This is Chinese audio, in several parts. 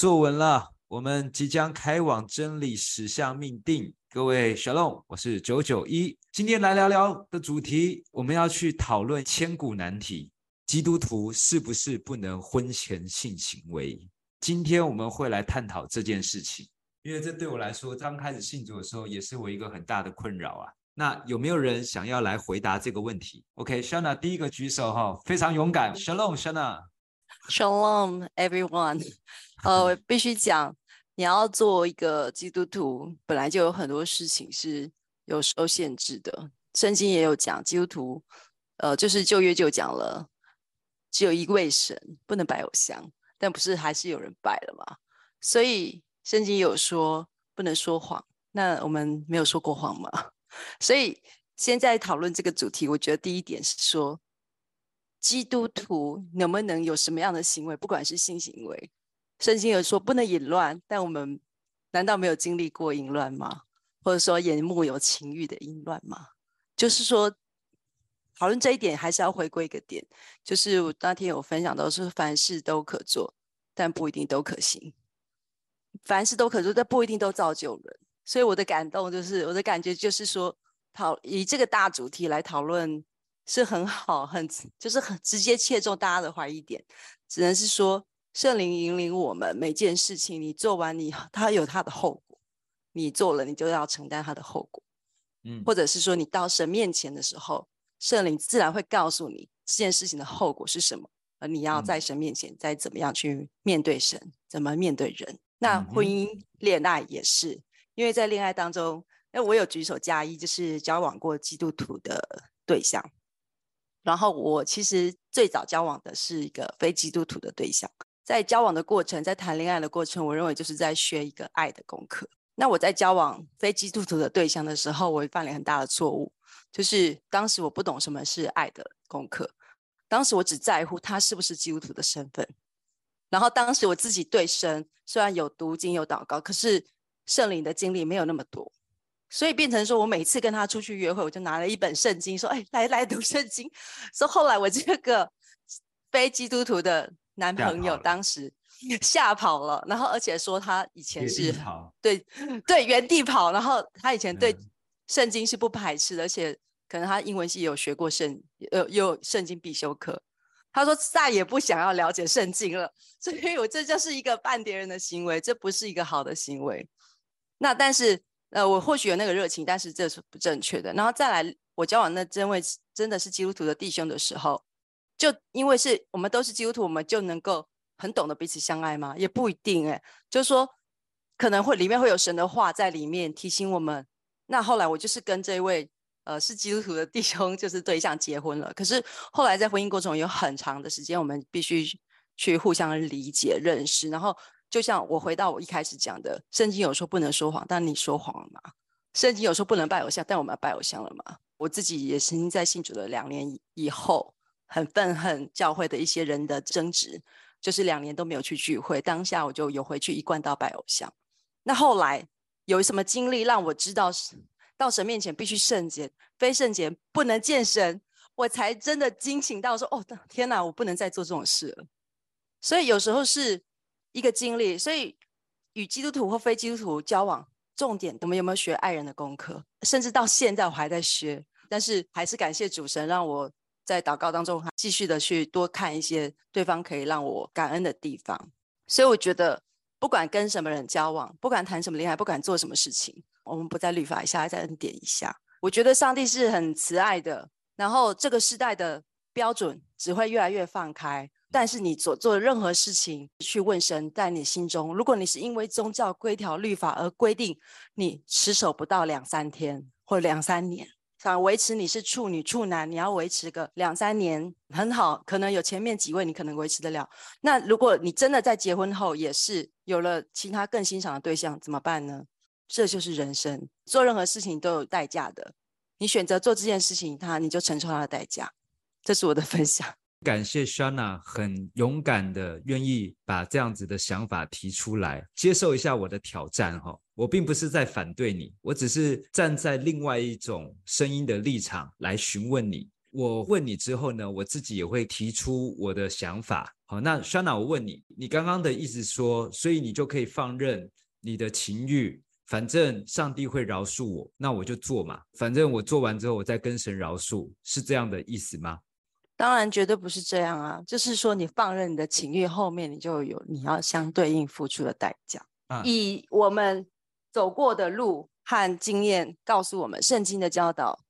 坐稳了，我们即将开往真理实相命定。各位小龙我是九九一，今天来聊聊的主题，我们要去讨论千古难题：基督徒是不是不能婚前性行为？今天我们会来探讨这件事情，因为这对我来说，刚开始信主的时候，也是我一个很大的困扰啊。那有没有人想要来回答这个问题？OK，Shanna，第一个举手哈，非常勇敢。Shalom，Shana。Shalom，everyone。呃，我必须讲，你要做一个基督徒，本来就有很多事情是有受限制的。圣经也有讲，基督徒，呃，就是旧约就讲了，只有一位神，不能拜偶像。但不是还是有人拜了吗？所以圣经有说不能说谎，那我们没有说过谎吗？所以现在讨论这个主题，我觉得第一点是说，基督徒能不能有什么样的行为，不管是性行为，圣经有说不能淫乱，但我们难道没有经历过淫乱吗？或者说眼目有情欲的淫乱吗？就是说。讨论这一点，还是要回归一个点，就是我那天有分享到，说凡事都可做，但不一定都可行。凡事都可做，但不一定都造就人。所以我的感动就是，我的感觉就是说，讨以这个大主题来讨论是很好，很就是很直接切中大家的怀疑点。只能是说，圣灵引领我们每件事情，你做完你，它有它的后果，你做了，你就要承担它的后果。嗯，或者是说，你到神面前的时候。圣灵自然会告诉你这件事情的后果是什么，而你要在神面前再怎么样去面对神，怎么面对人。那婚姻恋爱也是，因为在恋爱当中，那我有举手加一，就是交往过基督徒的对象。然后我其实最早交往的是一个非基督徒的对象，在交往的过程，在谈恋爱的过程，我认为就是在学一个爱的功课。那我在交往非基督徒的对象的时候，我犯了很大的错误。就是当时我不懂什么是爱的功课，当时我只在乎他是不是基督徒的身份，然后当时我自己对神虽然有读经有祷告，可是圣灵的经历没有那么多，所以变成说我每次跟他出去约会，我就拿了一本圣经说：“哎，来来读圣经。”所以后来我这个非基督徒的男朋友当时吓跑了，然后而且说他以前是对对原地跑，然后他以前对。嗯圣经是不排斥的，而且可能他英文系有学过圣，呃，有圣经必修课。他说再也不想要了解圣经了，所以我这就是一个半点人的行为，这不是一个好的行为。那但是，呃，我或许有那个热情，但是这是不正确的。然后再来，我交往那真位真的是基督徒的弟兄的时候，就因为是我们都是基督徒，我们就能够很懂得彼此相爱吗？也不一定诶，就是说可能会里面会有神的话在里面提醒我们。那后来我就是跟这位呃是基督徒的弟兄就是对象结婚了。可是后来在婚姻过程中有很长的时间，我们必须去互相理解、认识。然后就像我回到我一开始讲的，圣经有说不能说谎，但你说谎了吗？圣经有说不能拜偶像，但我们要拜偶像了吗？我自己也曾经在信主的两年以后，很愤恨教会的一些人的争执，就是两年都没有去聚会。当下我就有回去一贯道拜偶像。那后来。有什么经历让我知道是到神面前必须圣洁，非圣洁不能见神，我才真的惊醒到说：“哦，天哪，我不能再做这种事了。”所以有时候是一个经历。所以与基督徒或非基督徒交往，重点我们有没有学爱人的功课？甚至到现在我还在学，但是还是感谢主神，让我在祷告当中继续的去多看一些对方可以让我感恩的地方。所以我觉得。不管跟什么人交往，不管谈什么恋爱，不管做什么事情，我们不在律法一下，在恩典一下。我觉得上帝是很慈爱的，然后这个时代的标准只会越来越放开。但是你所做的任何事情，去问神，在你心中，如果你是因为宗教规条、律法而规定，你持守不到两三天或两三年。想维持你是处女处男，你要维持个两三年很好，可能有前面几位你可能维持得了。那如果你真的在结婚后也是有了其他更欣赏的对象，怎么办呢？这就是人生，做任何事情都有代价的。你选择做这件事情，他你就承受他的代价。这是我的分享。感谢 Shanna 很勇敢的愿意把这样子的想法提出来，接受一下我的挑战哈。我并不是在反对你，我只是站在另外一种声音的立场来询问你。我问你之后呢，我自己也会提出我的想法。好，那 Shanna，我问你，你刚刚的意思说，所以你就可以放任你的情欲，反正上帝会饶恕我，那我就做嘛，反正我做完之后，我再跟神饶恕，是这样的意思吗？当然绝对不是这样啊，就是说你放任你的情欲，后面你就有你要相对应付出的代价。啊，以我们走过的路和经验告诉我们，圣经的教导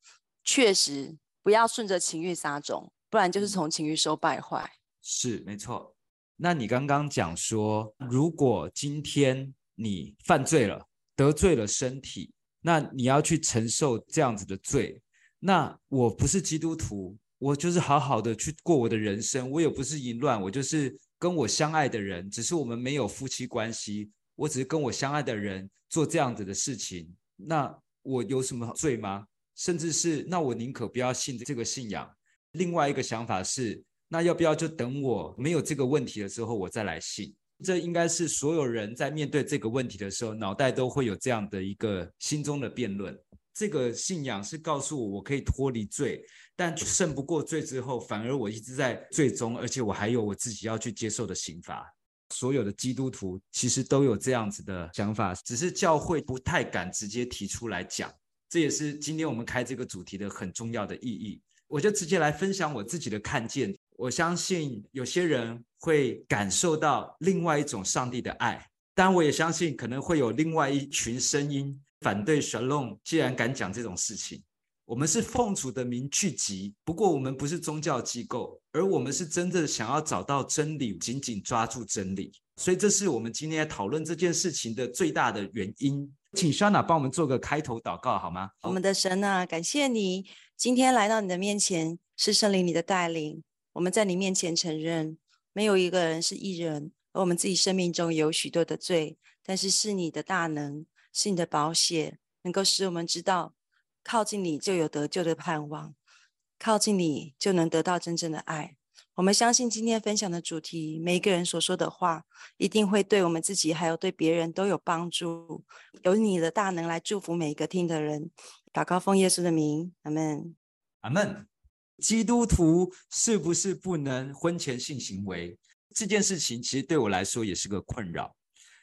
确实。不要顺着情欲撒种，不然就是从情欲收败坏。是没错。那你刚刚讲说，如果今天你犯罪了，得罪了身体，那你要去承受这样子的罪。那我不是基督徒，我就是好好的去过我的人生，我也不是淫乱，我就是跟我相爱的人，只是我们没有夫妻关系，我只是跟我相爱的人做这样子的事情。那我有什么罪吗？甚至是，那我宁可不要信这个信仰。另外一个想法是，那要不要就等我没有这个问题的时候，我再来信？这应该是所有人在面对这个问题的时候，脑袋都会有这样的一个心中的辩论。这个信仰是告诉我，我可以脱离罪，但胜不过罪之后，反而我一直在罪中，而且我还有我自己要去接受的刑罚。所有的基督徒其实都有这样子的想法，只是教会不太敢直接提出来讲。这也是今天我们开这个主题的很重要的意义。我就直接来分享我自己的看见。我相信有些人会感受到另外一种上帝的爱，但我也相信可能会有另外一群声音反对 Shalom。既然敢讲这种事情，我们是奉主的名聚集，不过我们不是宗教机构，而我们是真的想要找到真理，紧紧抓住真理。所以这是我们今天讨论这件事情的最大的原因。请 Shana 帮我们做个开头祷告好吗？我们的神啊，感谢你今天来到你的面前，是圣灵你的带领。我们在你面前承认，没有一个人是义人，而我们自己生命中有许多的罪。但是是你的大能，是你的宝血，能够使我们知道，靠近你就有得救的盼望，靠近你就能得到真正的爱。我们相信今天分享的主题，每一个人所说的话，一定会对我们自己还有对别人都有帮助。有你的大能来祝福每一个听的人。祷告奉耶稣的名，阿门。阿门。基督徒是不是不能婚前性行为？这件事情其实对我来说也是个困扰。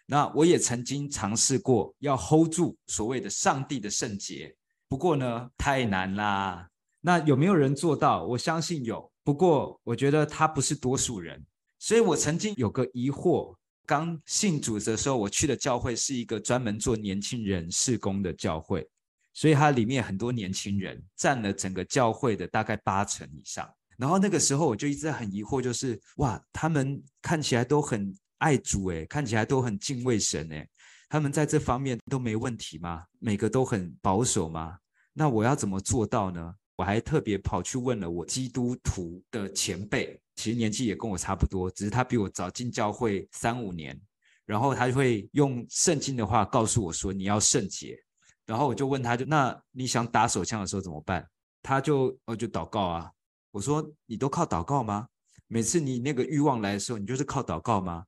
那我也曾经尝试过要 hold 住所谓的上帝的圣洁，不过呢，太难啦。那有没有人做到？我相信有。不过，我觉得他不是多数人，所以我曾经有个疑惑。刚信主的时候，我去的教会是一个专门做年轻人事工的教会，所以它里面很多年轻人占了整个教会的大概八成以上。然后那个时候我就一直很疑惑，就是哇，他们看起来都很爱主诶，看起来都很敬畏神诶，他们在这方面都没问题吗？每个都很保守吗？那我要怎么做到呢？我还特别跑去问了我基督徒的前辈，其实年纪也跟我差不多，只是他比我早进教会三五年。然后他就会用圣经的话告诉我说：“你要圣洁。”然后我就问他就：“那你想打手枪的时候怎么办？”他就我就祷告啊。我说：“你都靠祷告吗？每次你那个欲望来的时候，你就是靠祷告吗？”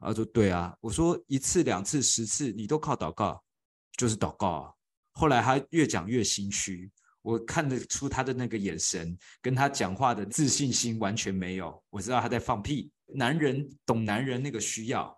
他说：“对啊。”我说：“一次、两次、十次，你都靠祷告，就是祷告啊。”后来他越讲越心虚。我看得出他的那个眼神，跟他讲话的自信心完全没有。我知道他在放屁。男人懂男人那个需要。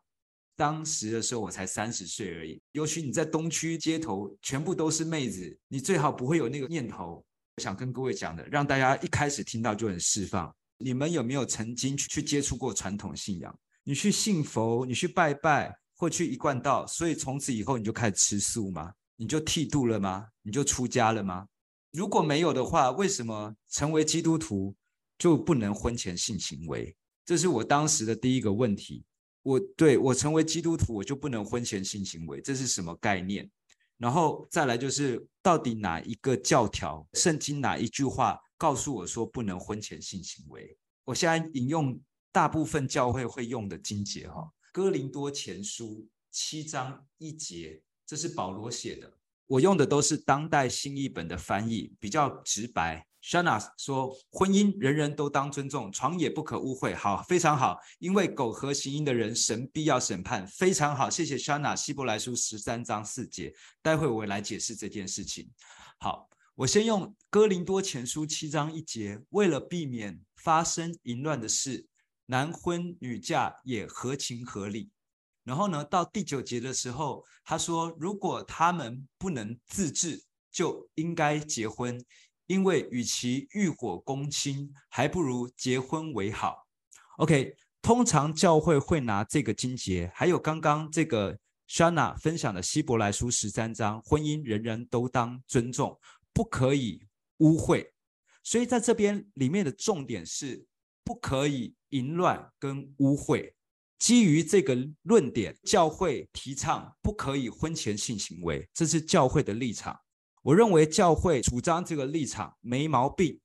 当时的时候我才三十岁而已，尤其你在东区街头，全部都是妹子，你最好不会有那个念头。我想跟各位讲的，让大家一开始听到就很释放。你们有没有曾经去接触过传统信仰？你去信佛，你去拜拜，或去一贯道，所以从此以后你就开始吃素吗？你就剃度了吗？你就出家了吗？如果没有的话，为什么成为基督徒就不能婚前性行为？这是我当时的第一个问题。我对我成为基督徒，我就不能婚前性行为，这是什么概念？然后再来就是，到底哪一个教条、圣经哪一句话告诉我说不能婚前性行为？我现在引用大部分教会会用的经节哈，《哥林多前书》七章一节，这是保罗写的。我用的都是当代新译本的翻译，比较直白。Shanna 说：“婚姻人人都当尊重，床也不可污秽。”好，非常好。因为苟合行淫的人，神必要审判。非常好，谢谢 Shana。希伯来书十三章四节，待会我来解释这件事情。好，我先用哥林多前书七章一节，为了避免发生淫乱的事，男婚女嫁也合情合理。然后呢，到第九节的时候，他说，如果他们不能自制，就应该结婚，因为与其欲火攻心，还不如结婚为好。OK，通常教会会拿这个经节，还有刚刚这个 Shana 分享的希伯来书十三章，婚姻人人都当尊重。不可以污秽，所以在这边里面的重点是不可以淫乱跟污秽。基于这个论点，教会提倡不可以婚前性行为，这是教会的立场。我认为教会主张这个立场没毛病。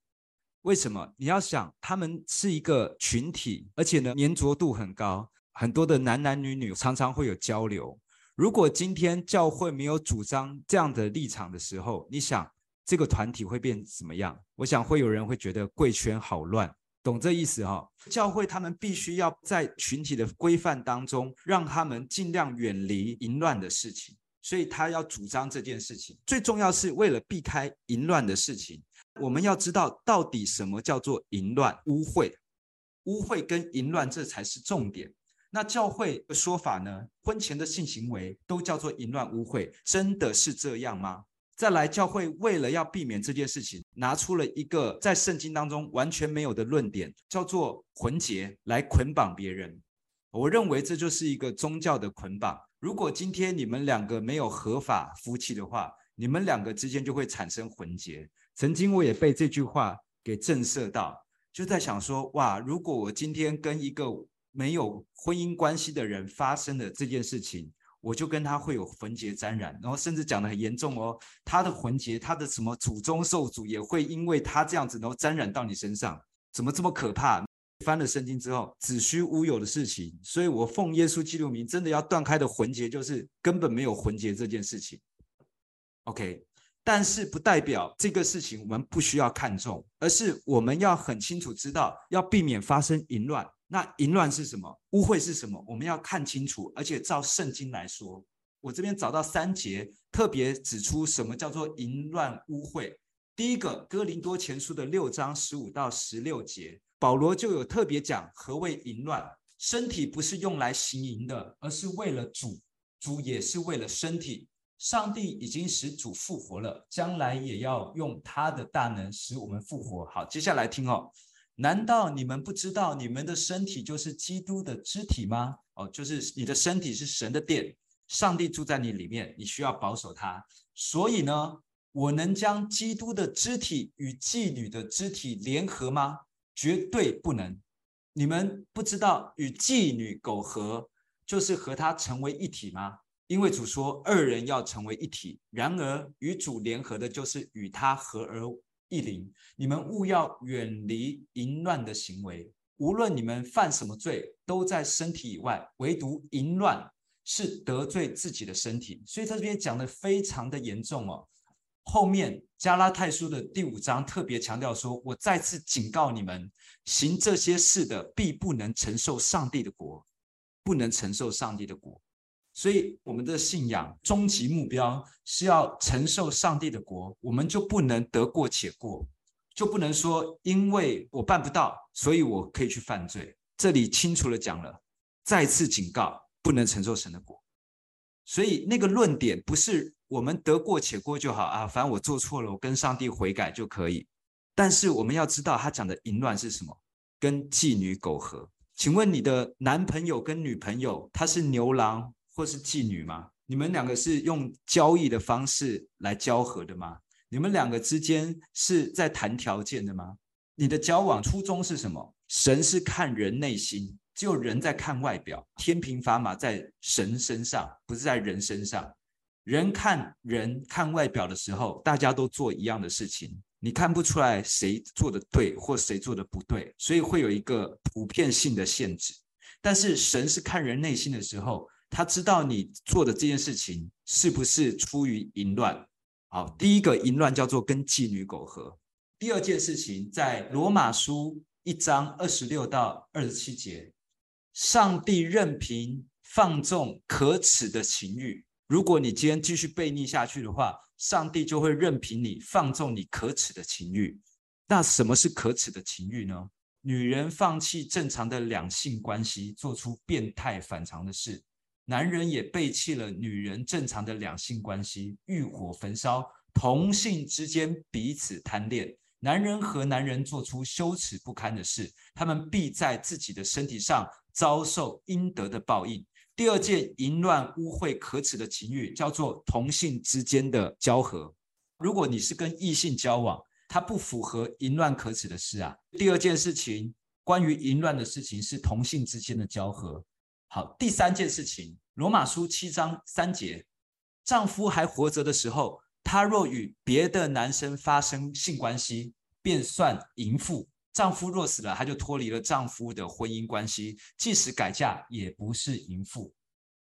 为什么？你要想，他们是一个群体，而且呢粘着度很高，很多的男男女女常常会有交流。如果今天教会没有主张这样的立场的时候，你想？这个团体会变怎么样？我想会有人会觉得贵圈好乱，懂这意思哈、教会他们必须要在群体的规范当中，让他们尽量远离淫乱的事情，所以他要主张这件事情。最重要是为了避开淫乱的事情，我们要知道到底什么叫做淫乱污秽，污秽跟淫乱这才是重点。那教会的说法呢？婚前的性行为都叫做淫乱污秽，真的是这样吗？再来，教会为了要避免这件事情，拿出了一个在圣经当中完全没有的论点，叫做婚结来捆绑别人。我认为这就是一个宗教的捆绑。如果今天你们两个没有合法夫妻的话，你们两个之间就会产生婚结。曾经我也被这句话给震慑到，就在想说：哇，如果我今天跟一个没有婚姻关系的人发生了这件事情。我就跟他会有魂结沾染，然后甚至讲得很严重哦，他的魂结，他的什么祖宗受阻也会因为他这样子，然后沾染到你身上，怎么这么可怕？翻了圣经之后，子虚乌有的事情，所以我奉耶稣基督名，真的要断开的魂结就是根本没有魂结这件事情。OK，但是不代表这个事情我们不需要看重，而是我们要很清楚知道，要避免发生淫乱。那淫乱是什么？污秽是什么？我们要看清楚，而且照圣经来说，我这边找到三节，特别指出什么叫做淫乱污秽。第一个，哥林多前书的六章十五到十六节，保罗就有特别讲何谓淫乱。身体不是用来行淫的，而是为了主，主也是为了身体。上帝已经使主复活了，将来也要用他的大能使我们复活。好，接下来听哦。难道你们不知道你们的身体就是基督的肢体吗？哦，就是你的身体是神的殿，上帝住在你里面，你需要保守它。所以呢，我能将基督的肢体与妓女的肢体联合吗？绝对不能。你们不知道与妓女苟合，就是和他成为一体吗？因为主说二人要成为一体。然而与主联合的，就是与他合而。一灵，你们务要远离淫乱的行为。无论你们犯什么罪，都在身体以外；唯独淫乱是得罪自己的身体。所以在这边讲的非常的严重哦。后面加拉太书的第五章特别强调说：“我再次警告你们，行这些事的必不能承受上帝的国，不能承受上帝的国。”所以，我们的信仰终极目标是要承受上帝的国，我们就不能得过且过，就不能说因为我办不到，所以我可以去犯罪。这里清楚地讲了，再次警告，不能承受神的国。所以，那个论点不是我们得过且过就好啊，反正我做错了，我跟上帝悔改就可以。但是，我们要知道他讲的淫乱是什么，跟妓女苟合。请问你的男朋友跟女朋友，他是牛郎？或是妓女吗？你们两个是用交易的方式来交合的吗？你们两个之间是在谈条件的吗？你的交往初衷是什么？神是看人内心，只有人在看外表。天平砝码在神身上，不是在人身上。人看人看外表的时候，大家都做一样的事情，你看不出来谁做的对或谁做的不对，所以会有一个普遍性的限制。但是神是看人内心的时候。他知道你做的这件事情是不是出于淫乱？好，第一个淫乱叫做跟妓女苟合。第二件事情在罗马书一章二十六到二十七节，上帝任凭放纵可耻的情欲，如果你今天继续悖逆下去的话，上帝就会任凭你放纵你可耻的情欲。那什么是可耻的情欲呢？女人放弃正常的两性关系，做出变态反常的事；男人也背弃了女人正常的两性关系，欲火焚烧，同性之间彼此贪恋。男人和男人做出羞耻不堪的事，他们必在自己的身体上遭受应得的报应。第二件淫乱、污秽、可耻的情欲，叫做同性之间的交合。如果你是跟异性交往，它不符合淫乱可耻的事啊。第二件事情，关于淫乱的事情是同性之间的交合。好，第三件事情，罗马书七章三节，丈夫还活着的时候。他若与别的男生发生性关系，便算淫妇；丈夫若死了，她就脱离了丈夫的婚姻关系，即使改嫁也不是淫妇。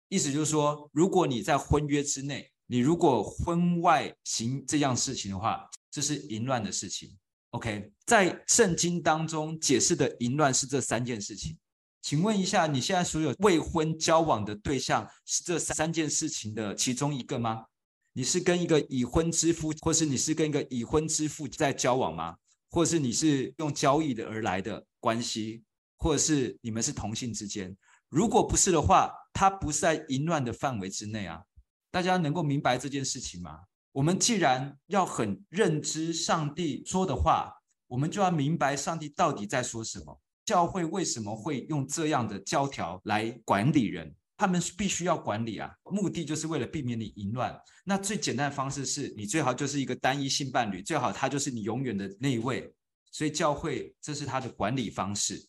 意思就是说，如果你在婚约之内，你如果婚外行这样事情的话，这是淫乱的事情。OK，在圣经当中解释的淫乱是这三件事情。请问一下，你现在所有未婚交往的对象是这三件事情的其中一个吗？你是跟一个已婚之夫，或是你是跟一个已婚之妇在交往吗？或是你是用交易的而来的关系，或者是你们是同性之间？如果不是的话，他不是在淫乱的范围之内啊！大家能够明白这件事情吗？我们既然要很认知上帝说的话，我们就要明白上帝到底在说什么。教会为什么会用这样的教条来管理人？他们是必须要管理啊，目的就是为了避免你淫乱。那最简单的方式是你最好就是一个单一性伴侣，最好他就是你永远的那一位。所以教会这是他的管理方式，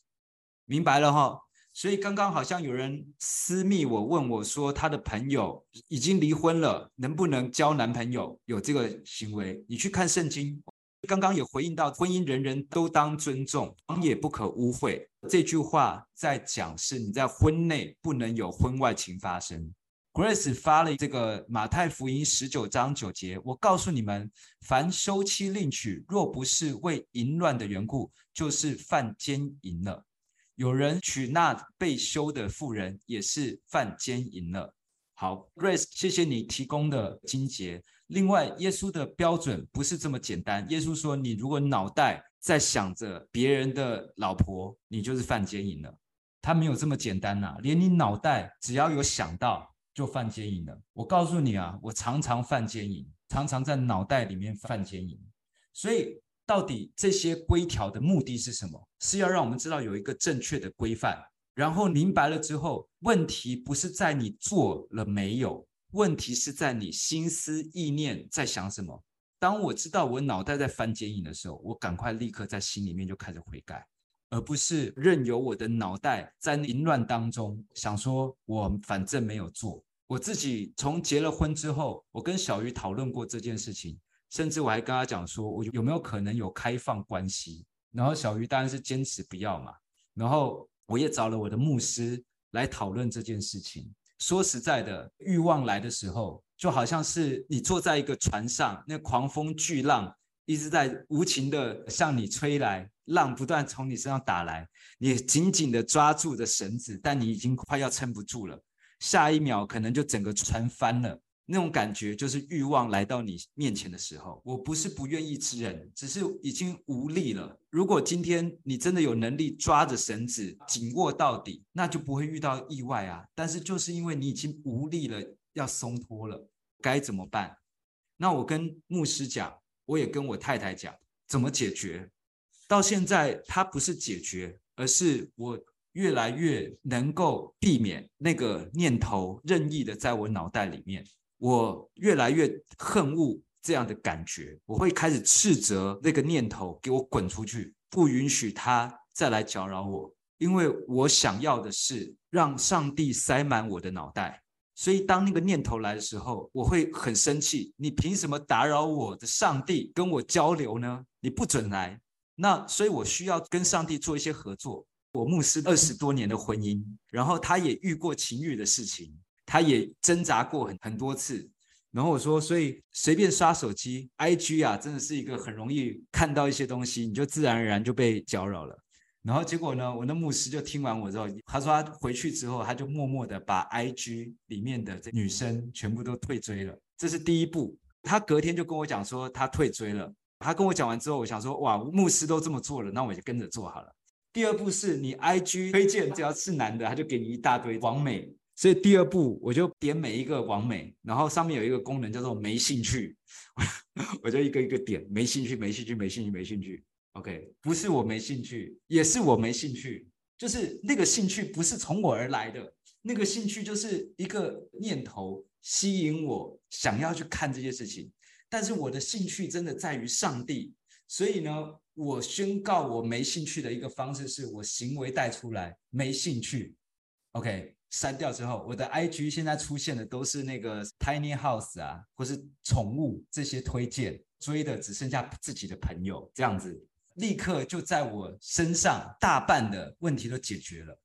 明白了哈？所以刚刚好像有人私密我问我说，他的朋友已经离婚了，能不能交男朋友？有这个行为？你去看圣经。刚刚也回应到婚姻，人人都当尊重，也不可污秽。这句话在讲是你在婚内不能有婚外情发生。Grace 发了这个马太福音十九章九节，我告诉你们，凡休妻另娶，若不是为淫乱的缘故，就是犯奸淫了。有人娶那被休的妇人，也是犯奸淫了。好，Grace，谢谢你提供的经节。另外，耶稣的标准不是这么简单。耶稣说：“你如果脑袋在想着别人的老婆，你就是犯奸淫了。”他没有这么简单呐、连你脑袋只要有想到就犯奸淫了。我告诉你啊，我常常犯奸淫，常常在脑袋里面犯奸淫。所以，到底这些规条的目的是什么？是要让我们知道有一个正确的规范，然后明白了之后，问题不是在你做了没有。问题是在你心思意念在想什么？当我知道我脑袋在翻剪影的时候，我赶快立刻在心里面就开始悔改，而不是任由我的脑袋在凌乱当中想说，我反正没有做。我自己从结了婚之后，我跟小鱼讨论过这件事情，甚至我还跟他讲说，我有没有可能有开放关系？然后小鱼当然是坚持不要嘛。然后我也找了我的牧师来讨论这件事情。说实在的，欲望来的时候，就好像是你坐在一个船上，那狂风巨浪一直在无情的向你吹来，浪不断从你身上打来，你紧紧的抓住着绳子，但你已经快要撑不住了，下一秒可能就整个船翻了。那种感觉就是欲望来到你面前的时候，我不是不愿意吃人，只是已经无力了。如果今天你真的有能力抓着绳子紧握到底，那就不会遇到意外啊。但是就是因为你已经无力了，要松脱了，该怎么办？那我跟牧师讲，我也跟我太太讲，怎么解决？到现在它不是解决，而是我越来越能够避免那个念头任意的在我脑袋里面。我越来越恨恶这样的感觉，我会开始斥责那个念头，给我滚出去，不允许他再来搅扰我，因为我想要的是让上帝塞满我的脑袋。所以当那个念头来的时候，我会很生气。你凭什么打扰我的上帝跟我交流呢？你不准来。那所以我需要跟上帝做一些合作。我牧师二十多年的婚姻，然后他也遇过情欲的事情。他也挣扎过很很多次，然后我说，所以随便刷手机，IG 啊，真的是一个很容易看到一些东西，你就自然而然就被搅扰了。然后结果呢，我那牧师就听完我之后，他说他回去之后，他就默默的把 IG 里面的这女生全部都退追了。这是第一步。他隔天就跟我讲说他退追了。他跟我讲完之后，我想说哇，牧师都这么做了，那我就跟着做好了。第二步是你 IG 推荐，只要是男的，他就给你一大堆网美。所以第二步我就点每一个网美，然后上面有一个功能叫做没兴趣，我就一个一个点没兴趣，没兴趣，没兴趣，没兴趣。OK，不是我没兴趣，也是我没兴趣，就是那个兴趣不是从我而来的，那个兴趣就是一个念头吸引我想要去看这些事情，但是我的兴趣真的在于上帝，所以呢，我宣告我没兴趣的一个方式是我行为带出来没兴趣，OK，删掉之后，我的 IG 现在出现的都是那个 Tiny House 啊，或是宠物这些推荐，追的只剩下自己的朋友这样子。立刻就在我身上，大半的问题都解决了。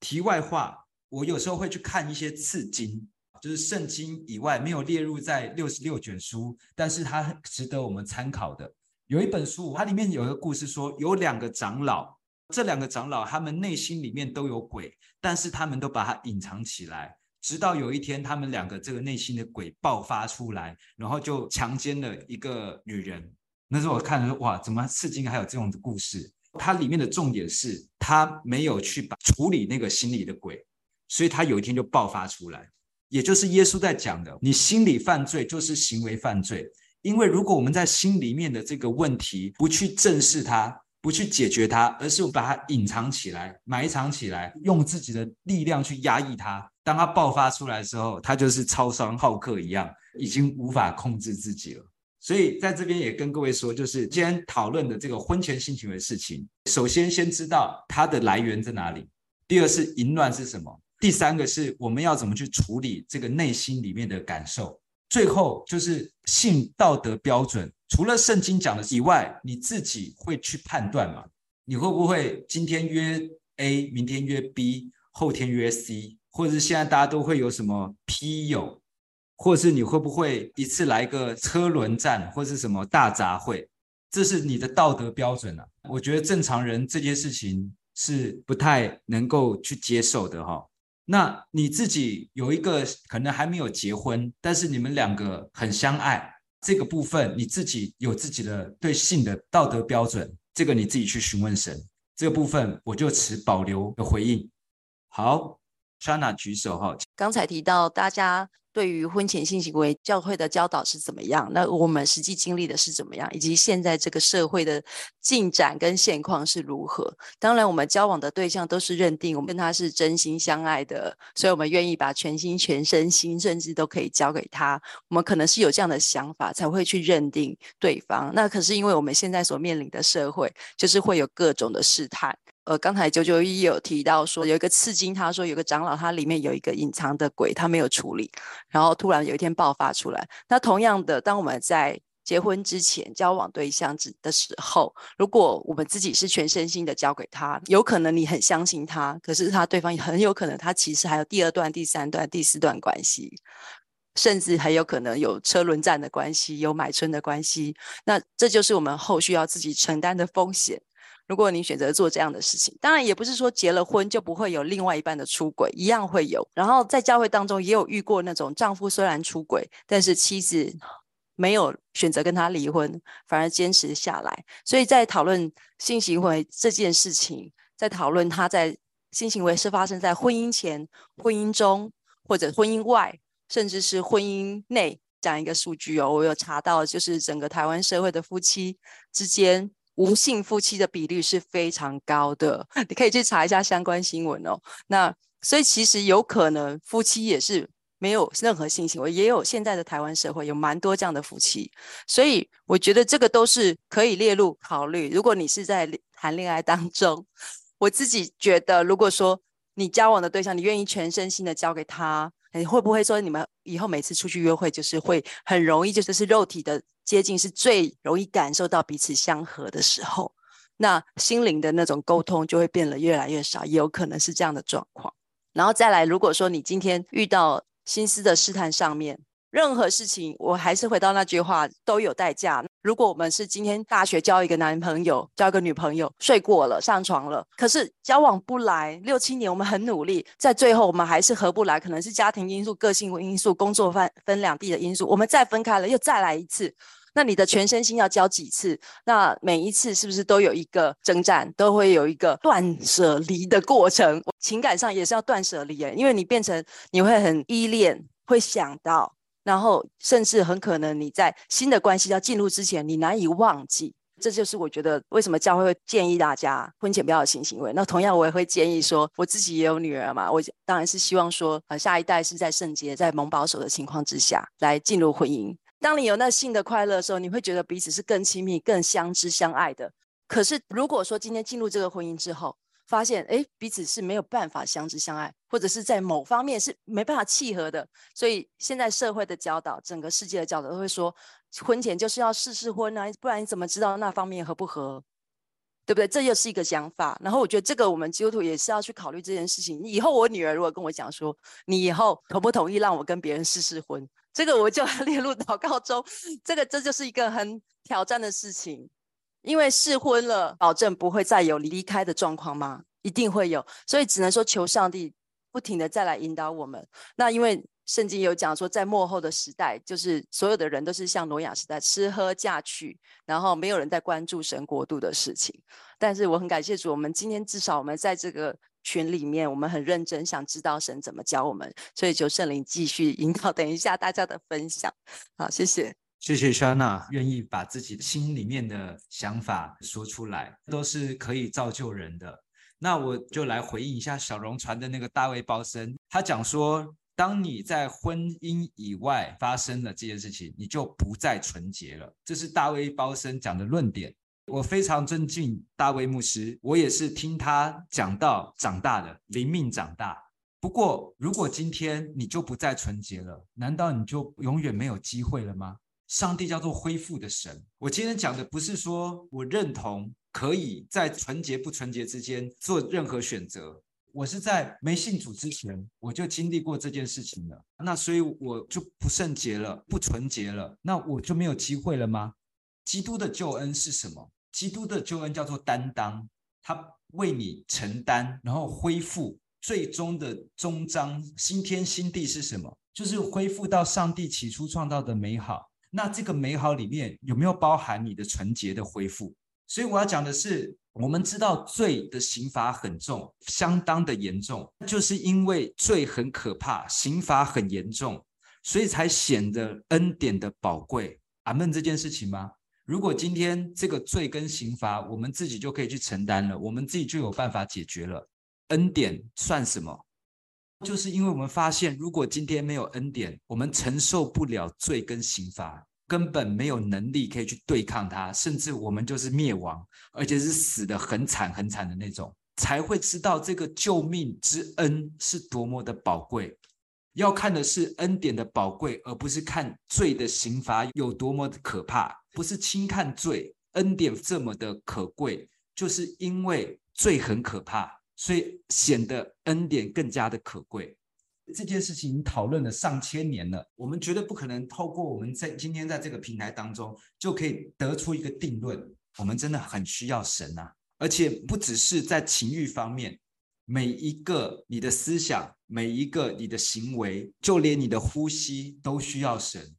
题外话，我有时候会去看一些次经，就是圣经以外没有列入在六十六卷书，但是它值得我们参考的。有一本书，它里面有一个故事说，有两个长老，这两个长老他们内心里面都有鬼，但是他们都把它隐藏起来，直到有一天，他们两个这个内心的鬼爆发出来，然后就强奸了一个女人。那时候我看，哇，怎么圣经还有这种的故事？它里面的重点是，他没有去把处理那个心里的鬼，所以他有一天就爆发出来。也就是耶稣在讲的，你心里犯罪就是行为犯罪。因为如果我们在心里面的这个问题不去正视它，不去解决它，而是我把它隐藏起来、埋藏起来，用自己的力量去压抑它，当它爆发出来的时候，它就是超商好客一样，已经无法控制自己了。所以在这边也跟各位说，就是今天讨论的这个婚前性行为的事情，首先先知道它的来源在哪里，第二是淫乱是什么，第三个是我们要怎么去处理这个内心里面的感受，最后就是性道德标准，除了圣经讲的以外，你自己会去判断吗？你会不会今天约 A，明天约 B，后天约 C，或者是现在大家都会有什么 P 友？或者是你会不会一次来个车轮战，或是什么大杂烩？这是你的道德标准啊？我觉得正常人这件事情是不太能够去接受的哈。那你自己有一个可能还没有结婚，但是你们两个很相爱，这个部分你自己有自己的对性的道德标准，这个你自己去询问神。这个部分我就持保留的回应。好莎娜举手哈。刚才提到大家。对于婚前性行为，教会的教导是怎么样？那我们实际经历的是怎么样？以及现在这个社会的进展跟现况是如何？当然，我们交往的对象都是认定我们跟他是真心相爱的，所以我们愿意把全心、全身心，甚至都可以交给他。我们可能是有这样的想法，才会去认定对方。那可是因为我们现在所面临的社会，就是会有各种的试探。呃，刚才九九一有提到说，有一个刺经，他说有个长老，他里面有一个隐藏的鬼，他没有处理，然后突然有一天爆发出来。那同样的，当我们在结婚之前交往对象的时候，如果我们自己是全身心的交给他，有可能你很相信他，可是他对方很有可能他其实还有第二段、第三段、第四段关系，甚至还有可能有车轮战的关系，有买春的关系。那这就是我们后续要自己承担的风险。如果你选择做这样的事情，当然也不是说结了婚就不会有另外一半的出轨，一样会有。然后在教会当中也有遇过那种丈夫虽然出轨，但是妻子没有选择跟他离婚，反而坚持下来。所以在讨论性行为这件事情，在讨论他在性行为是发生在婚姻前、婚姻中或者婚姻外，甚至是婚姻内。讲一个数据哦，我有查到，就是整个台湾社会的夫妻之间。无性夫妻的比率是非常高的，你可以去查一下相关新闻哦。那所以其实有可能夫妻也是没有任何性行为，也有现在的台湾社会有蛮多这样的夫妻，所以我觉得这个都是可以列入考虑。如果你是在谈恋爱当中，我自己觉得，如果说你交往的对象，你愿意全身心的交给他。你会不会说，你们以后每次出去约会，就是会很容易，就是是肉体的接近是最容易感受到彼此相合的时候，那心灵的那种沟通就会变得越来越少，也有可能是这样的状况。然后再来，如果说你今天遇到心思的试探上面，任何事情，我还是回到那句话，都有代价。如果我们是今天大学交一个男朋友，交一个女朋友，睡过了，上床了，可是交往不来，六七年我们很努力，在最后我们还是合不来，可能是家庭因素、个性因素、工作分分两地的因素，我们再分开了，又再来一次，那你的全身心要交几次？那每一次是不是都有一个征战，都会有一个断舍离的过程？情感上也是要断舍离耶，因为你变成你会很依恋，会想到。然后，甚至很可能你在新的关系要进入之前，你难以忘记。这就是我觉得为什么教会会建议大家婚前不要有性行为。那同样，我也会建议说，我自己也有女儿嘛，我当然是希望说，呃，下一代是在圣洁、在蒙保守的情况之下来进入婚姻。当你有那性的快乐的时候，你会觉得彼此是更亲密、更相知相爱的。可是，如果说今天进入这个婚姻之后，发现哎，彼此是没有办法相知相爱，或者是在某方面是没办法契合的。所以现在社会的教导，整个世界的教导都会说，婚前就是要试试婚啊，不然你怎么知道那方面合不合？对不对？这又是一个想法。然后我觉得这个我们基督徒也是要去考虑这件事情。以后我女儿如果跟我讲说，你以后同不同意让我跟别人试试婚？这个我就要 列入祷告中。这个这就是一个很挑战的事情。因为试婚了，保证不会再有离开的状况吗？一定会有，所以只能说求上帝不停的再来引导我们。那因为圣经有讲说，在末后的时代，就是所有的人都是像挪亚时代，吃喝嫁娶，然后没有人在关注神国度的事情。但是我很感谢主，我们今天至少我们在这个群里面，我们很认真想知道神怎么教我们，所以求圣灵继续引导。等一下大家的分享，好，谢谢。谢谢 Shana 愿意把自己心里面的想法说出来，都是可以造就人的。那我就来回应一下小龙传的那个大卫鲍森，他讲说，当你在婚姻以外发生了这件事情，你就不再纯洁了。这是大卫鲍森讲的论点。我非常尊敬大卫牧师，我也是听他讲到长大的，灵命长大。不过，如果今天你就不再纯洁了，难道你就永远没有机会了吗？上帝叫做恢复的神。我今天讲的不是说我认同可以在纯洁不纯洁之间做任何选择。我是在没信主之前，我就经历过这件事情了。那所以我就不圣洁了，不纯洁了，那我就没有机会了吗？基督的救恩是什么？基督的救恩叫做担当，他为你承担，然后恢复。最终的终章，新天新地是什么？就是恢复到上帝起初创造的美好。那这个美好里面有没有包含你的纯洁的恢复？所以我要讲的是，我们知道罪的刑罚很重，相当的严重，就是因为罪很可怕，刑罚很严重，所以才显得恩典的宝贵。阿门这件事情吗？如果今天这个罪跟刑罚，我们自己就可以去承担了，我们自己就有办法解决了，恩典算什么？就是因为我们发现，如果今天没有恩典，我们承受不了罪跟刑罚，根本没有能力可以去对抗它，甚至我们就是灭亡，而且是死得很惨很惨的那种，才会知道这个救命之恩是多么的宝贵。要看的是恩典的宝贵，而不是看罪的刑罚有多么的可怕。不是轻看罪，恩典这么的可贵，就是因为罪很可怕。所以显得恩典更加的可贵。这件事情讨论了上千年了，我们绝对不可能透过我们在今天在这个平台当中就可以得出一个定论。我们真的很需要神啊，而且不只是在情欲方面，每一个你的思想，每一个你的行为，就连你的呼吸都需要神。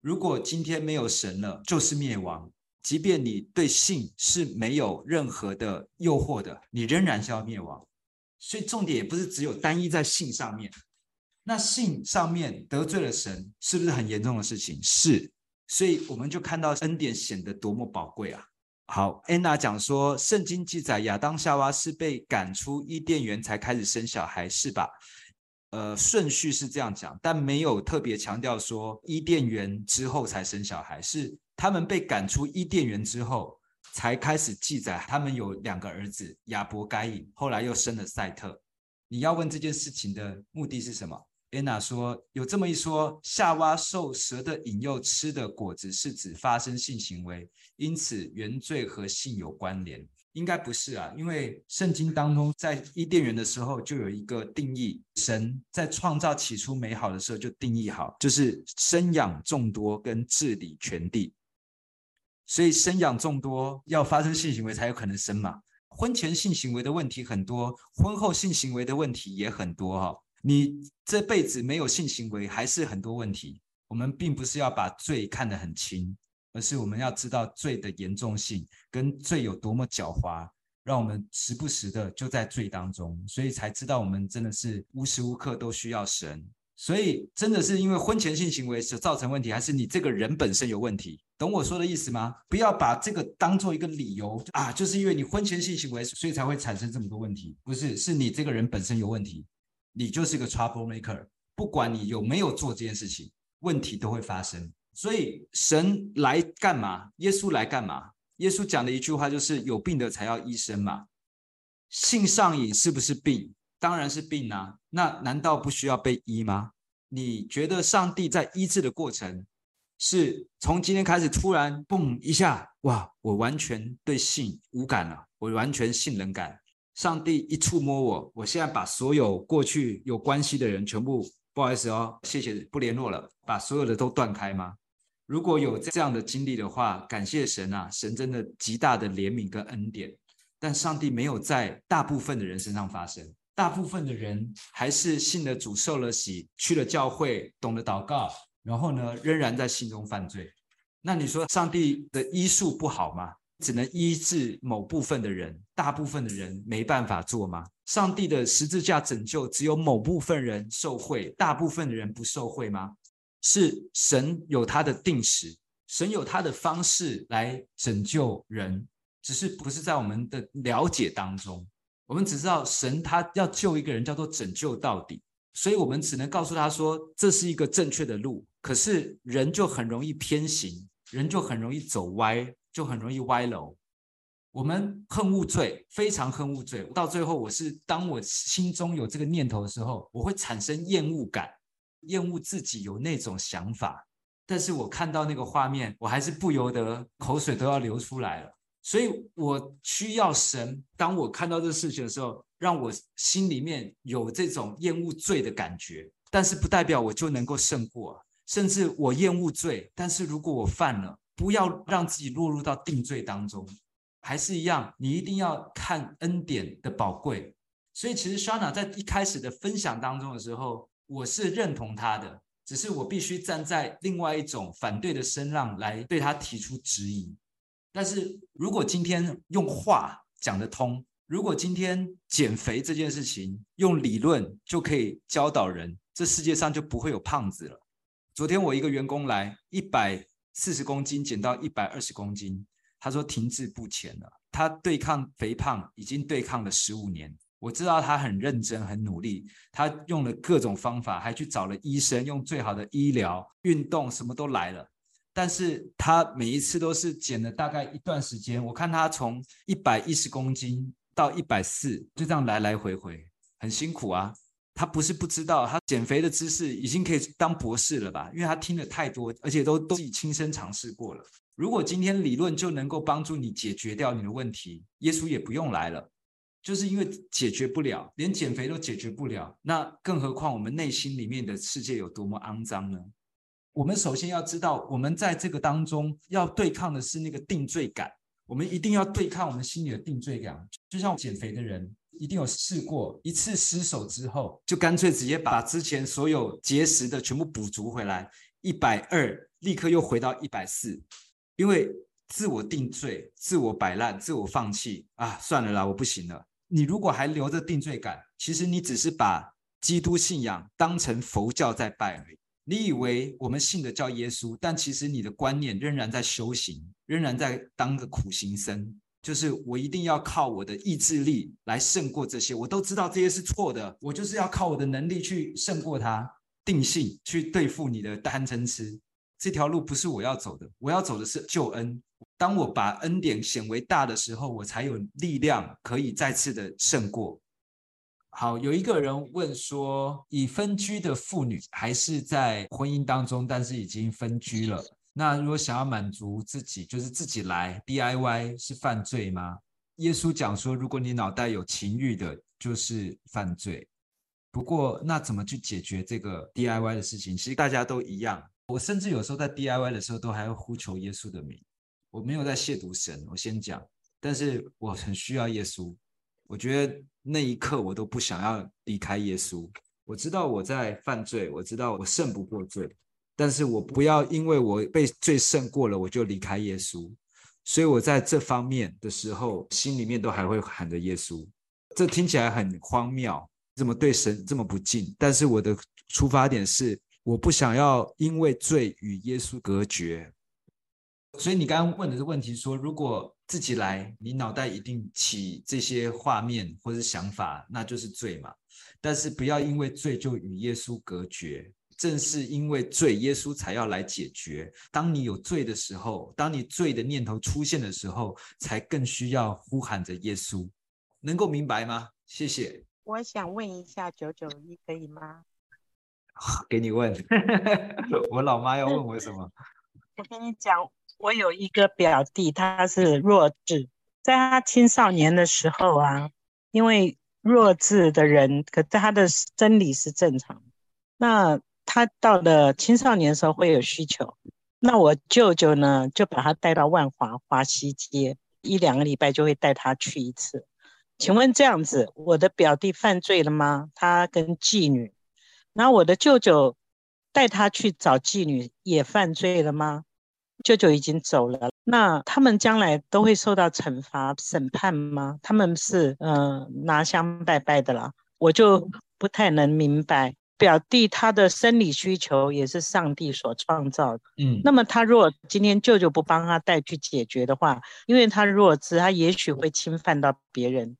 如果今天没有神了，就是灭亡。即便你对性是没有任何的诱惑的，你仍然是要灭亡。所以重点也不是只有单一在性上面。那性上面得罪了神，是不是很严重的事情？是。所以我们就看到恩典显得多么宝贵啊！好，安娜讲说，圣经记载亚当夏娃是被赶出伊甸园才开始生小孩，是吧？呃，顺序是这样讲，但没有特别强调说伊甸园之后才生小孩是。他们被赶出伊甸园之后，才开始记载他们有两个儿子亚伯、该隐，后来又生了赛特。你要问这件事情的目的是什么？安娜说有这么一说：夏娃受蛇的引诱吃的果子是指发生性行为，因此原罪和性有关联。应该不是啊，因为圣经当中在伊甸园的时候就有一个定义，神在创造起初美好的时候就定义好，就是生养众多跟治理全地。所以生养众多，要发生性行为才有可能生嘛。婚前性行为的问题很多，婚后性行为的问题也很多哈。你这辈子没有性行为，还是很多问题。我们并不是要把罪看得很轻，而是我们要知道罪的严重性跟罪有多么狡猾，让我们时不时的就在罪当中，所以才知道我们真的是无时无刻都需要神。所以，真的是因为婚前性行为所造成问题，还是你这个人本身有问题？懂我说的意思吗？不要把这个当做一个理由啊，就是因为你婚前性行为，所以才会产生这么多问题。不是，是你这个人本身有问题，你就是一个 trouble maker。不管你有没有做这件事情，问题都会发生。所以，神来干嘛？耶稣来干嘛？耶稣讲的一句话就是：有病的才要医生嘛。性上瘾是不是病？当然是病啊，那难道不需要被医吗？你觉得上帝在医治的过程，是从今天开始突然蹦一下，哇，我完全对性无感了，我完全性冷感。上帝一触摸我，我现在把所有过去有关系的人全部，不好意思哦，谢谢，不联络了，把所有的都断开吗？如果有这样的经历的话，感谢神啊，神真的极大的怜悯跟恩典，但上帝没有在大部分的人身上发生。大部分的人还是信了主、受了洗、去了教会、懂得祷告，然后呢，仍然在信中犯罪。那你说上帝的医术不好吗？只能医治某部分的人，大部分的人没办法做吗？上帝的十字架拯救只有某部分人受惠，大部分的人不受惠吗？是神有他的定时，神有他的方式来拯救人，只是不是在我们的了解当中。我们只知道神他要救一个人，叫做拯救到底，所以我们只能告诉他说，这是一个正确的路。可是人就很容易偏行，人就很容易走歪，就很容易歪楼。我们恨恶罪，非常恨恶罪。到最后，我是当我心中有这个念头的时候，我会产生厌恶感，厌恶自己有那种想法。但是我看到那个画面，我还是不由得口水都要流出来了。所以我需要神。当我看到这事情的时候，让我心里面有这种厌恶罪的感觉，但是不代表我就能够胜过。甚至我厌恶罪，但是如果我犯了，不要让自己落入到定罪当中。还是一样，你一定要看恩典的宝贵。所以其实 Shana 在一开始的分享当中的时候，我是认同他的，只是我必须站在另外一种反对的声浪来对他提出质疑。但是如果今天用话讲得通，如果今天减肥这件事情用理论就可以教导人，这世界上就不会有胖子了。昨天我一个员工来，一百四十公斤减到一百二十公斤，他说停滞不前了。他对抗肥胖已经对抗了十五年，我知道他很认真、很努力，他用了各种方法，还去找了医生，用最好的医疗、运动什么都来了。但是他每一次都是减了大概一段时间，我看他从一百一十公斤到一百四，就这样来来回回，很辛苦啊。他不是不知道，他减肥的知识已经可以当博士了吧？因为他听了太多，而且都都自己亲身尝试过了。如果今天理论就能够帮助你解决掉你的问题，耶稣也不用来了。就是因为解决不了，连减肥都解决不了，那更何况我们内心里面的世界有多么肮脏呢？我们首先要知道，我们在这个当中要对抗的是那个定罪感。我们一定要对抗我们心里的定罪感。就像减肥的人，一定有试过一次失手之后，就干脆直接把之前所有节食的全部补足回来，一百二立刻又回到一百四，因为自我定罪、自我摆烂、自我放弃啊，算了啦，我不行了。你如果还留着定罪感，其实你只是把基督信仰当成佛教在拜而已。你以为我们信的叫耶稣，但其实你的观念仍然在修行，仍然在当个苦行僧。就是我一定要靠我的意志力来胜过这些，我都知道这些是错的，我就是要靠我的能力去胜过它，定性去对付你的贪嗔痴。这条路不是我要走的，我要走的是救恩。当我把恩典显为大的时候，我才有力量可以再次的胜过。好，有一个人问说，已分居的妇女还是在婚姻当中，但是已经分居了。那如果想要满足自己，就是自己来 DIY 是犯罪吗？耶稣讲说，如果你脑袋有情欲的，就是犯罪。不过，那怎么去解决这个 DIY 的事情？其实大家都一样。我甚至有时候在 DIY 的时候，都还会呼求耶稣的名。我没有在亵渎神，我先讲，但是我很需要耶稣。我觉得那一刻我都不想要离开耶稣。我知道我在犯罪，我知道我胜不过罪，但是我不要因为我被罪胜过了，我就离开耶稣。所以我在这方面的时候，心里面都还会喊着耶稣。这听起来很荒谬，怎么对神这么不敬？但是我的出发点是，我不想要因为罪与耶稣隔绝。所以你刚刚问的这个问题说，如果自己来，你脑袋一定起这些画面或是想法，那就是罪嘛。但是不要因为罪就与耶稣隔绝。正是因为罪，耶稣才要来解决。当你有罪的时候，当你罪的念头出现的时候，才更需要呼喊着耶稣。能够明白吗？谢谢。我想问一下九九一，可以吗？给你问。我老妈要问我什么？我跟你讲，我有一个表弟，他是弱智，在他青少年的时候啊，因为弱智的人，可他的生理是正常，那。他到了青少年的时候会有需求，那我舅舅呢就把他带到万华华西街，一两个礼拜就会带他去一次。请问这样子，我的表弟犯罪了吗？他跟妓女，然后我的舅舅带他去找妓女也犯罪了吗？舅舅已经走了，那他们将来都会受到惩罚审判吗？他们是嗯、呃、拿香拜拜的啦，我就不太能明白。表弟他的生理需求也是上帝所创造的，嗯，那么他如果今天舅舅不帮他带去解决的话，因为他弱智，他也许会侵犯到别人，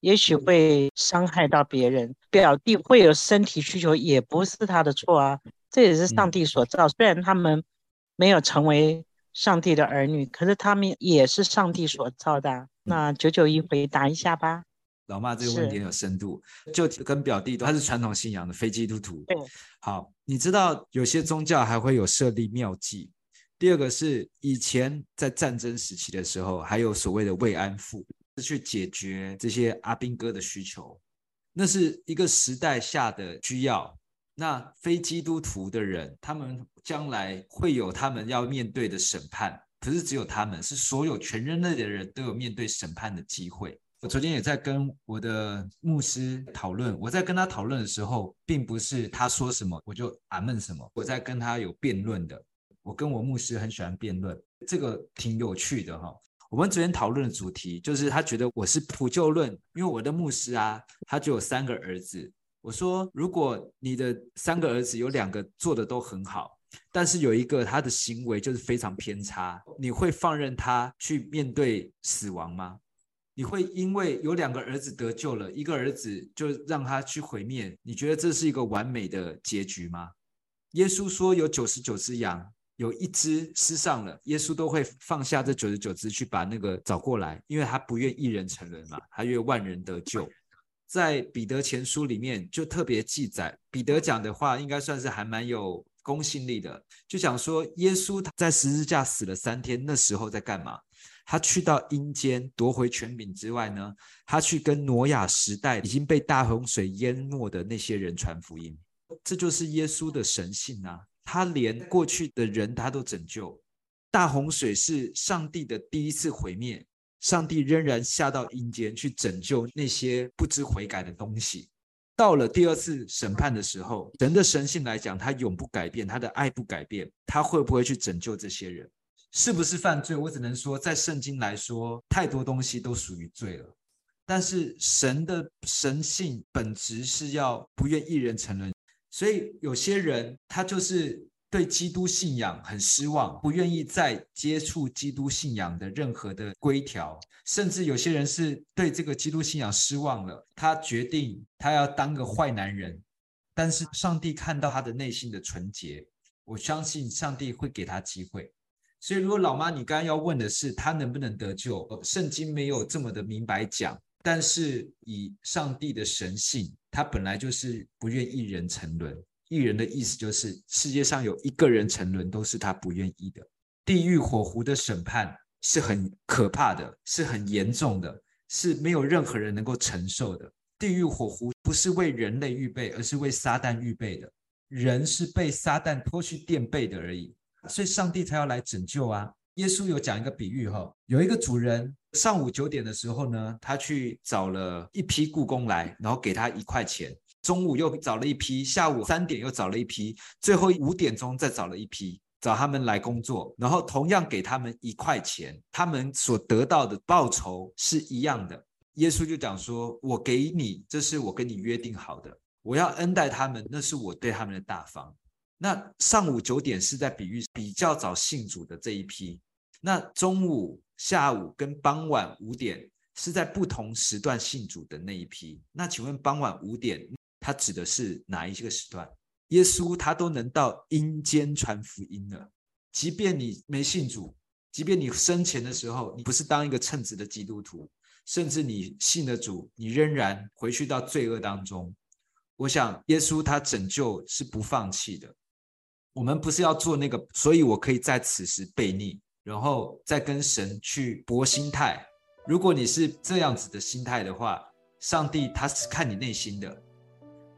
也许会伤害到别人。表弟会有身体需求，也不是他的错啊，这也是上帝所造。虽然他们没有成为上帝的儿女，可是他们也是上帝所造的。那九九一回答一下吧。老妈这个问题很有深度，就跟表弟都他是传统信仰的非基督徒。对，好，你知道有些宗教还会有设立庙祭。第二个是以前在战争时期的时候，还有所谓的慰安妇，是去解决这些阿兵哥的需求。那是一个时代下的需要。那非基督徒的人，他们将来会有他们要面对的审判，不是只有他们，是所有全人类的人都有面对审判的机会。我昨天也在跟我的牧师讨论，我在跟他讨论的时候，并不是他说什么我就阿闷什么，我在跟他有辩论的。我跟我牧师很喜欢辩论，这个挺有趣的哈。我们昨天讨论的主题就是他觉得我是普救论，因为我的牧师啊，他就有三个儿子。我说，如果你的三个儿子有两个做的都很好，但是有一个他的行为就是非常偏差，你会放任他去面对死亡吗？你会因为有两个儿子得救了，一个儿子就让他去毁灭？你觉得这是一个完美的结局吗？耶稣说有九十九只羊，有一只失丧了，耶稣都会放下这九十九只去把那个找过来，因为他不愿一人沉沦嘛，他愿万人得救。在彼得前书里面就特别记载，彼得讲的话应该算是还蛮有公信力的，就想说耶稣在十字架死了三天，那时候在干嘛？他去到阴间夺回权柄之外呢，他去跟挪亚时代已经被大洪水淹没的那些人传福音，这就是耶稣的神性啊！他连过去的人他都拯救。大洪水是上帝的第一次毁灭，上帝仍然下到阴间去拯救那些不知悔改的东西。到了第二次审判的时候，神的神性来讲，他永不改变，他的爱不改变，他会不会去拯救这些人？是不是犯罪？我只能说，在圣经来说，太多东西都属于罪了。但是神的神性本质是要不愿一人沉沦，所以有些人他就是对基督信仰很失望，不愿意再接触基督信仰的任何的规条，甚至有些人是对这个基督信仰失望了，他决定他要当个坏男人。但是上帝看到他的内心的纯洁，我相信上帝会给他机会。所以，如果老妈，你刚刚要问的是他能不能得救，圣经没有这么的明白讲。但是以上帝的神性，他本来就是不愿一人沉沦。一人的意思就是世界上有一个人沉沦，都是他不愿意的。地狱火湖的审判是很可怕的，是很严重的，是没有任何人能够承受的。地狱火湖不是为人类预备，而是为撒旦预备的。人是被撒旦拖去垫背的而已。所以上帝才要来拯救啊！耶稣有讲一个比喻哈，有一个主人上午九点的时候呢，他去找了一批雇工来，然后给他一块钱。中午又找了一批，下午三点又找了一批，最后五点钟再找了一批，找他们来工作，然后同样给他们一块钱，他们所得到的报酬是一样的。耶稣就讲说：“我给你，这是我跟你约定好的，我要恩待他们，那是我对他们的大方。”那上午九点是在比喻比较早信主的这一批，那中午、下午跟傍晚五点是在不同时段信主的那一批。那请问傍晚五点？他指的是哪一些个时段？耶稣他都能到阴间传福音了，即便你没信主，即便你生前的时候你不是当一个称职的基督徒，甚至你信了主，你仍然回去到罪恶当中。我想耶稣他拯救是不放弃的。我们不是要做那个，所以我可以在此时悖逆，然后再跟神去搏心态。如果你是这样子的心态的话，上帝他是看你内心的。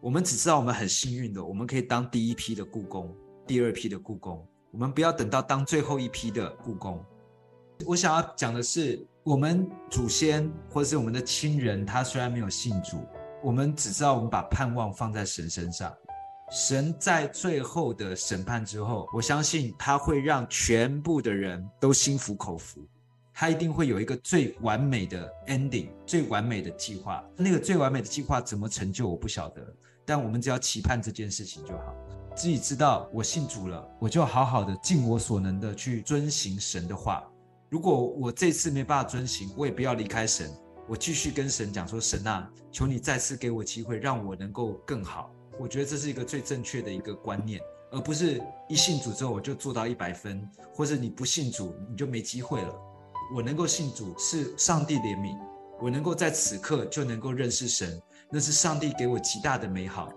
我们只知道我们很幸运的，我们可以当第一批的雇工，第二批的雇工。我们不要等到当最后一批的雇工。我想要讲的是，我们祖先或者是我们的亲人，他虽然没有信主，我们只知道我们把盼望放在神身上。神在最后的审判之后，我相信他会让全部的人都心服口服。他一定会有一个最完美的 ending，最完美的计划。那个最完美的计划怎么成就，我不晓得。但我们只要期盼这件事情就好，自己知道我信主了，我就好好的尽我所能的去遵行神的话。如果我这次没办法遵行，我也不要离开神，我继续跟神讲说：神啊，求你再次给我机会，让我能够更好。我觉得这是一个最正确的一个观念，而不是一信主之后我就做到一百分，或者你不信主你就没机会了。我能够信主是上帝怜悯，我能够在此刻就能够认识神。那是上帝给我极大的美好。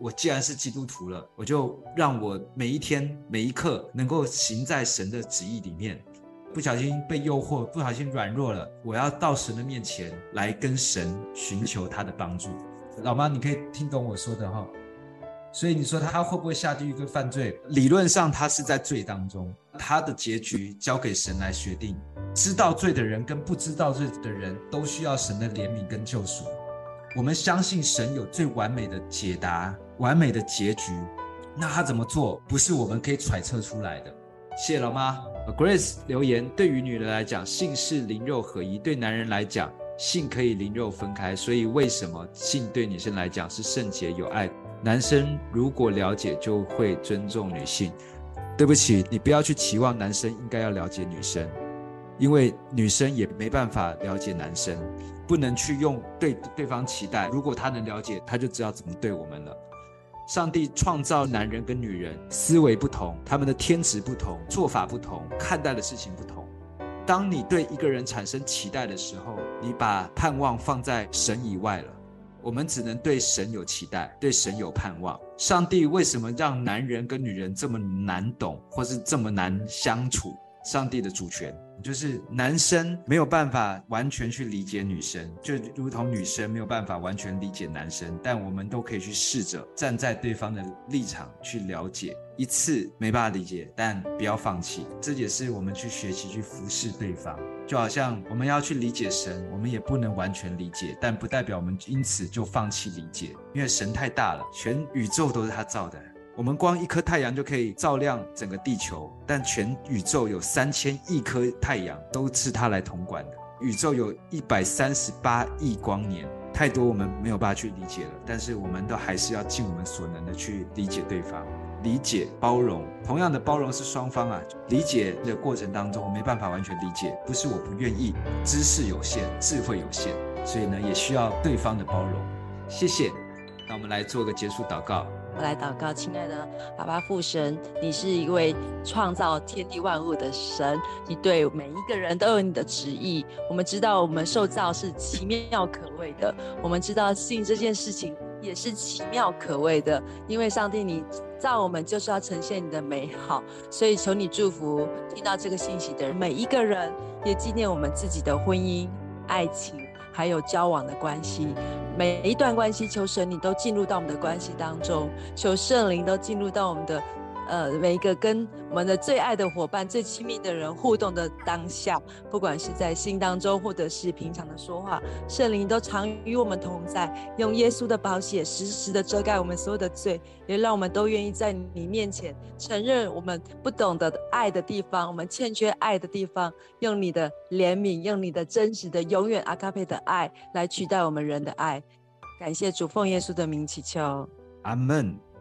我既然是基督徒了，我就让我每一天每一刻能够行在神的旨意里面。不小心被诱惑，不小心软弱了，我要到神的面前来跟神寻求他的帮助。老妈，你可以听懂我说的哈。所以你说他会不会下地狱跟犯罪？理论上他是在罪当中，他的结局交给神来决定。知道罪的人跟不知道罪的人都需要神的怜悯跟救赎。我们相信神有最完美的解答，完美的结局。那他怎么做，不是我们可以揣测出来的。谢谢老妈。Grace 留言：对于女人来讲，性是灵肉合一；对男人来讲，性可以灵肉分开。所以，为什么性对女生来讲是圣洁有爱？男生如果了解，就会尊重女性。对不起，你不要去期望男生应该要了解女生，因为女生也没办法了解男生。不能去用对对方期待，如果他能了解，他就知道怎么对我们了。上帝创造男人跟女人，思维不同，他们的天职不同，做法不同，看待的事情不同。当你对一个人产生期待的时候，你把盼望放在神以外了。我们只能对神有期待，对神有盼望。上帝为什么让男人跟女人这么难懂，或是这么难相处？上帝的主权。就是男生没有办法完全去理解女生，就如同女生没有办法完全理解男生，但我们都可以去试着站在对方的立场去了解。一次没办法理解，但不要放弃，这也是我们去学习去服侍对方。就好像我们要去理解神，我们也不能完全理解，但不代表我们因此就放弃理解，因为神太大了，全宇宙都是他造的。我们光一颗太阳就可以照亮整个地球，但全宇宙有三千亿颗太阳都是它来统管的。宇宙有一百三十八亿光年，太多我们没有办法去理解了。但是我们都还是要尽我们所能的去理解对方，理解包容。同样的包容是双方啊，理解的过程当中没办法完全理解，不是我不愿意，知识有限，智慧有限，所以呢也需要对方的包容。谢谢。那我们来做个结束祷告。我来祷告，亲爱的爸爸父神，你是一位创造天地万物的神，你对每一个人都有你的旨意。我们知道我们受造是奇妙可畏的，我们知道信这件事情也是奇妙可畏的，因为上帝你造我们就是要呈现你的美好，所以求你祝福听到这个信息的人，每一个人也纪念我们自己的婚姻、爱情。还有交往的关系，每一段关系，求神你都进入到我们的关系当中，求圣灵都进入到我们的呃，每一个跟我们的最爱的伙伴、最亲密的人互动的当下，不管是在心当中，或者是平常的说话，圣灵都常与我们同在，用耶稣的宝血时时的遮盖我们所有的罪，也让我们都愿意在你面前承认我们不懂得爱的地方，我们欠缺爱的地方，用你的怜悯，用你的真实的永远阿卡贝的爱来取代我们人的爱。感谢主，奉耶稣的名祈求，阿门。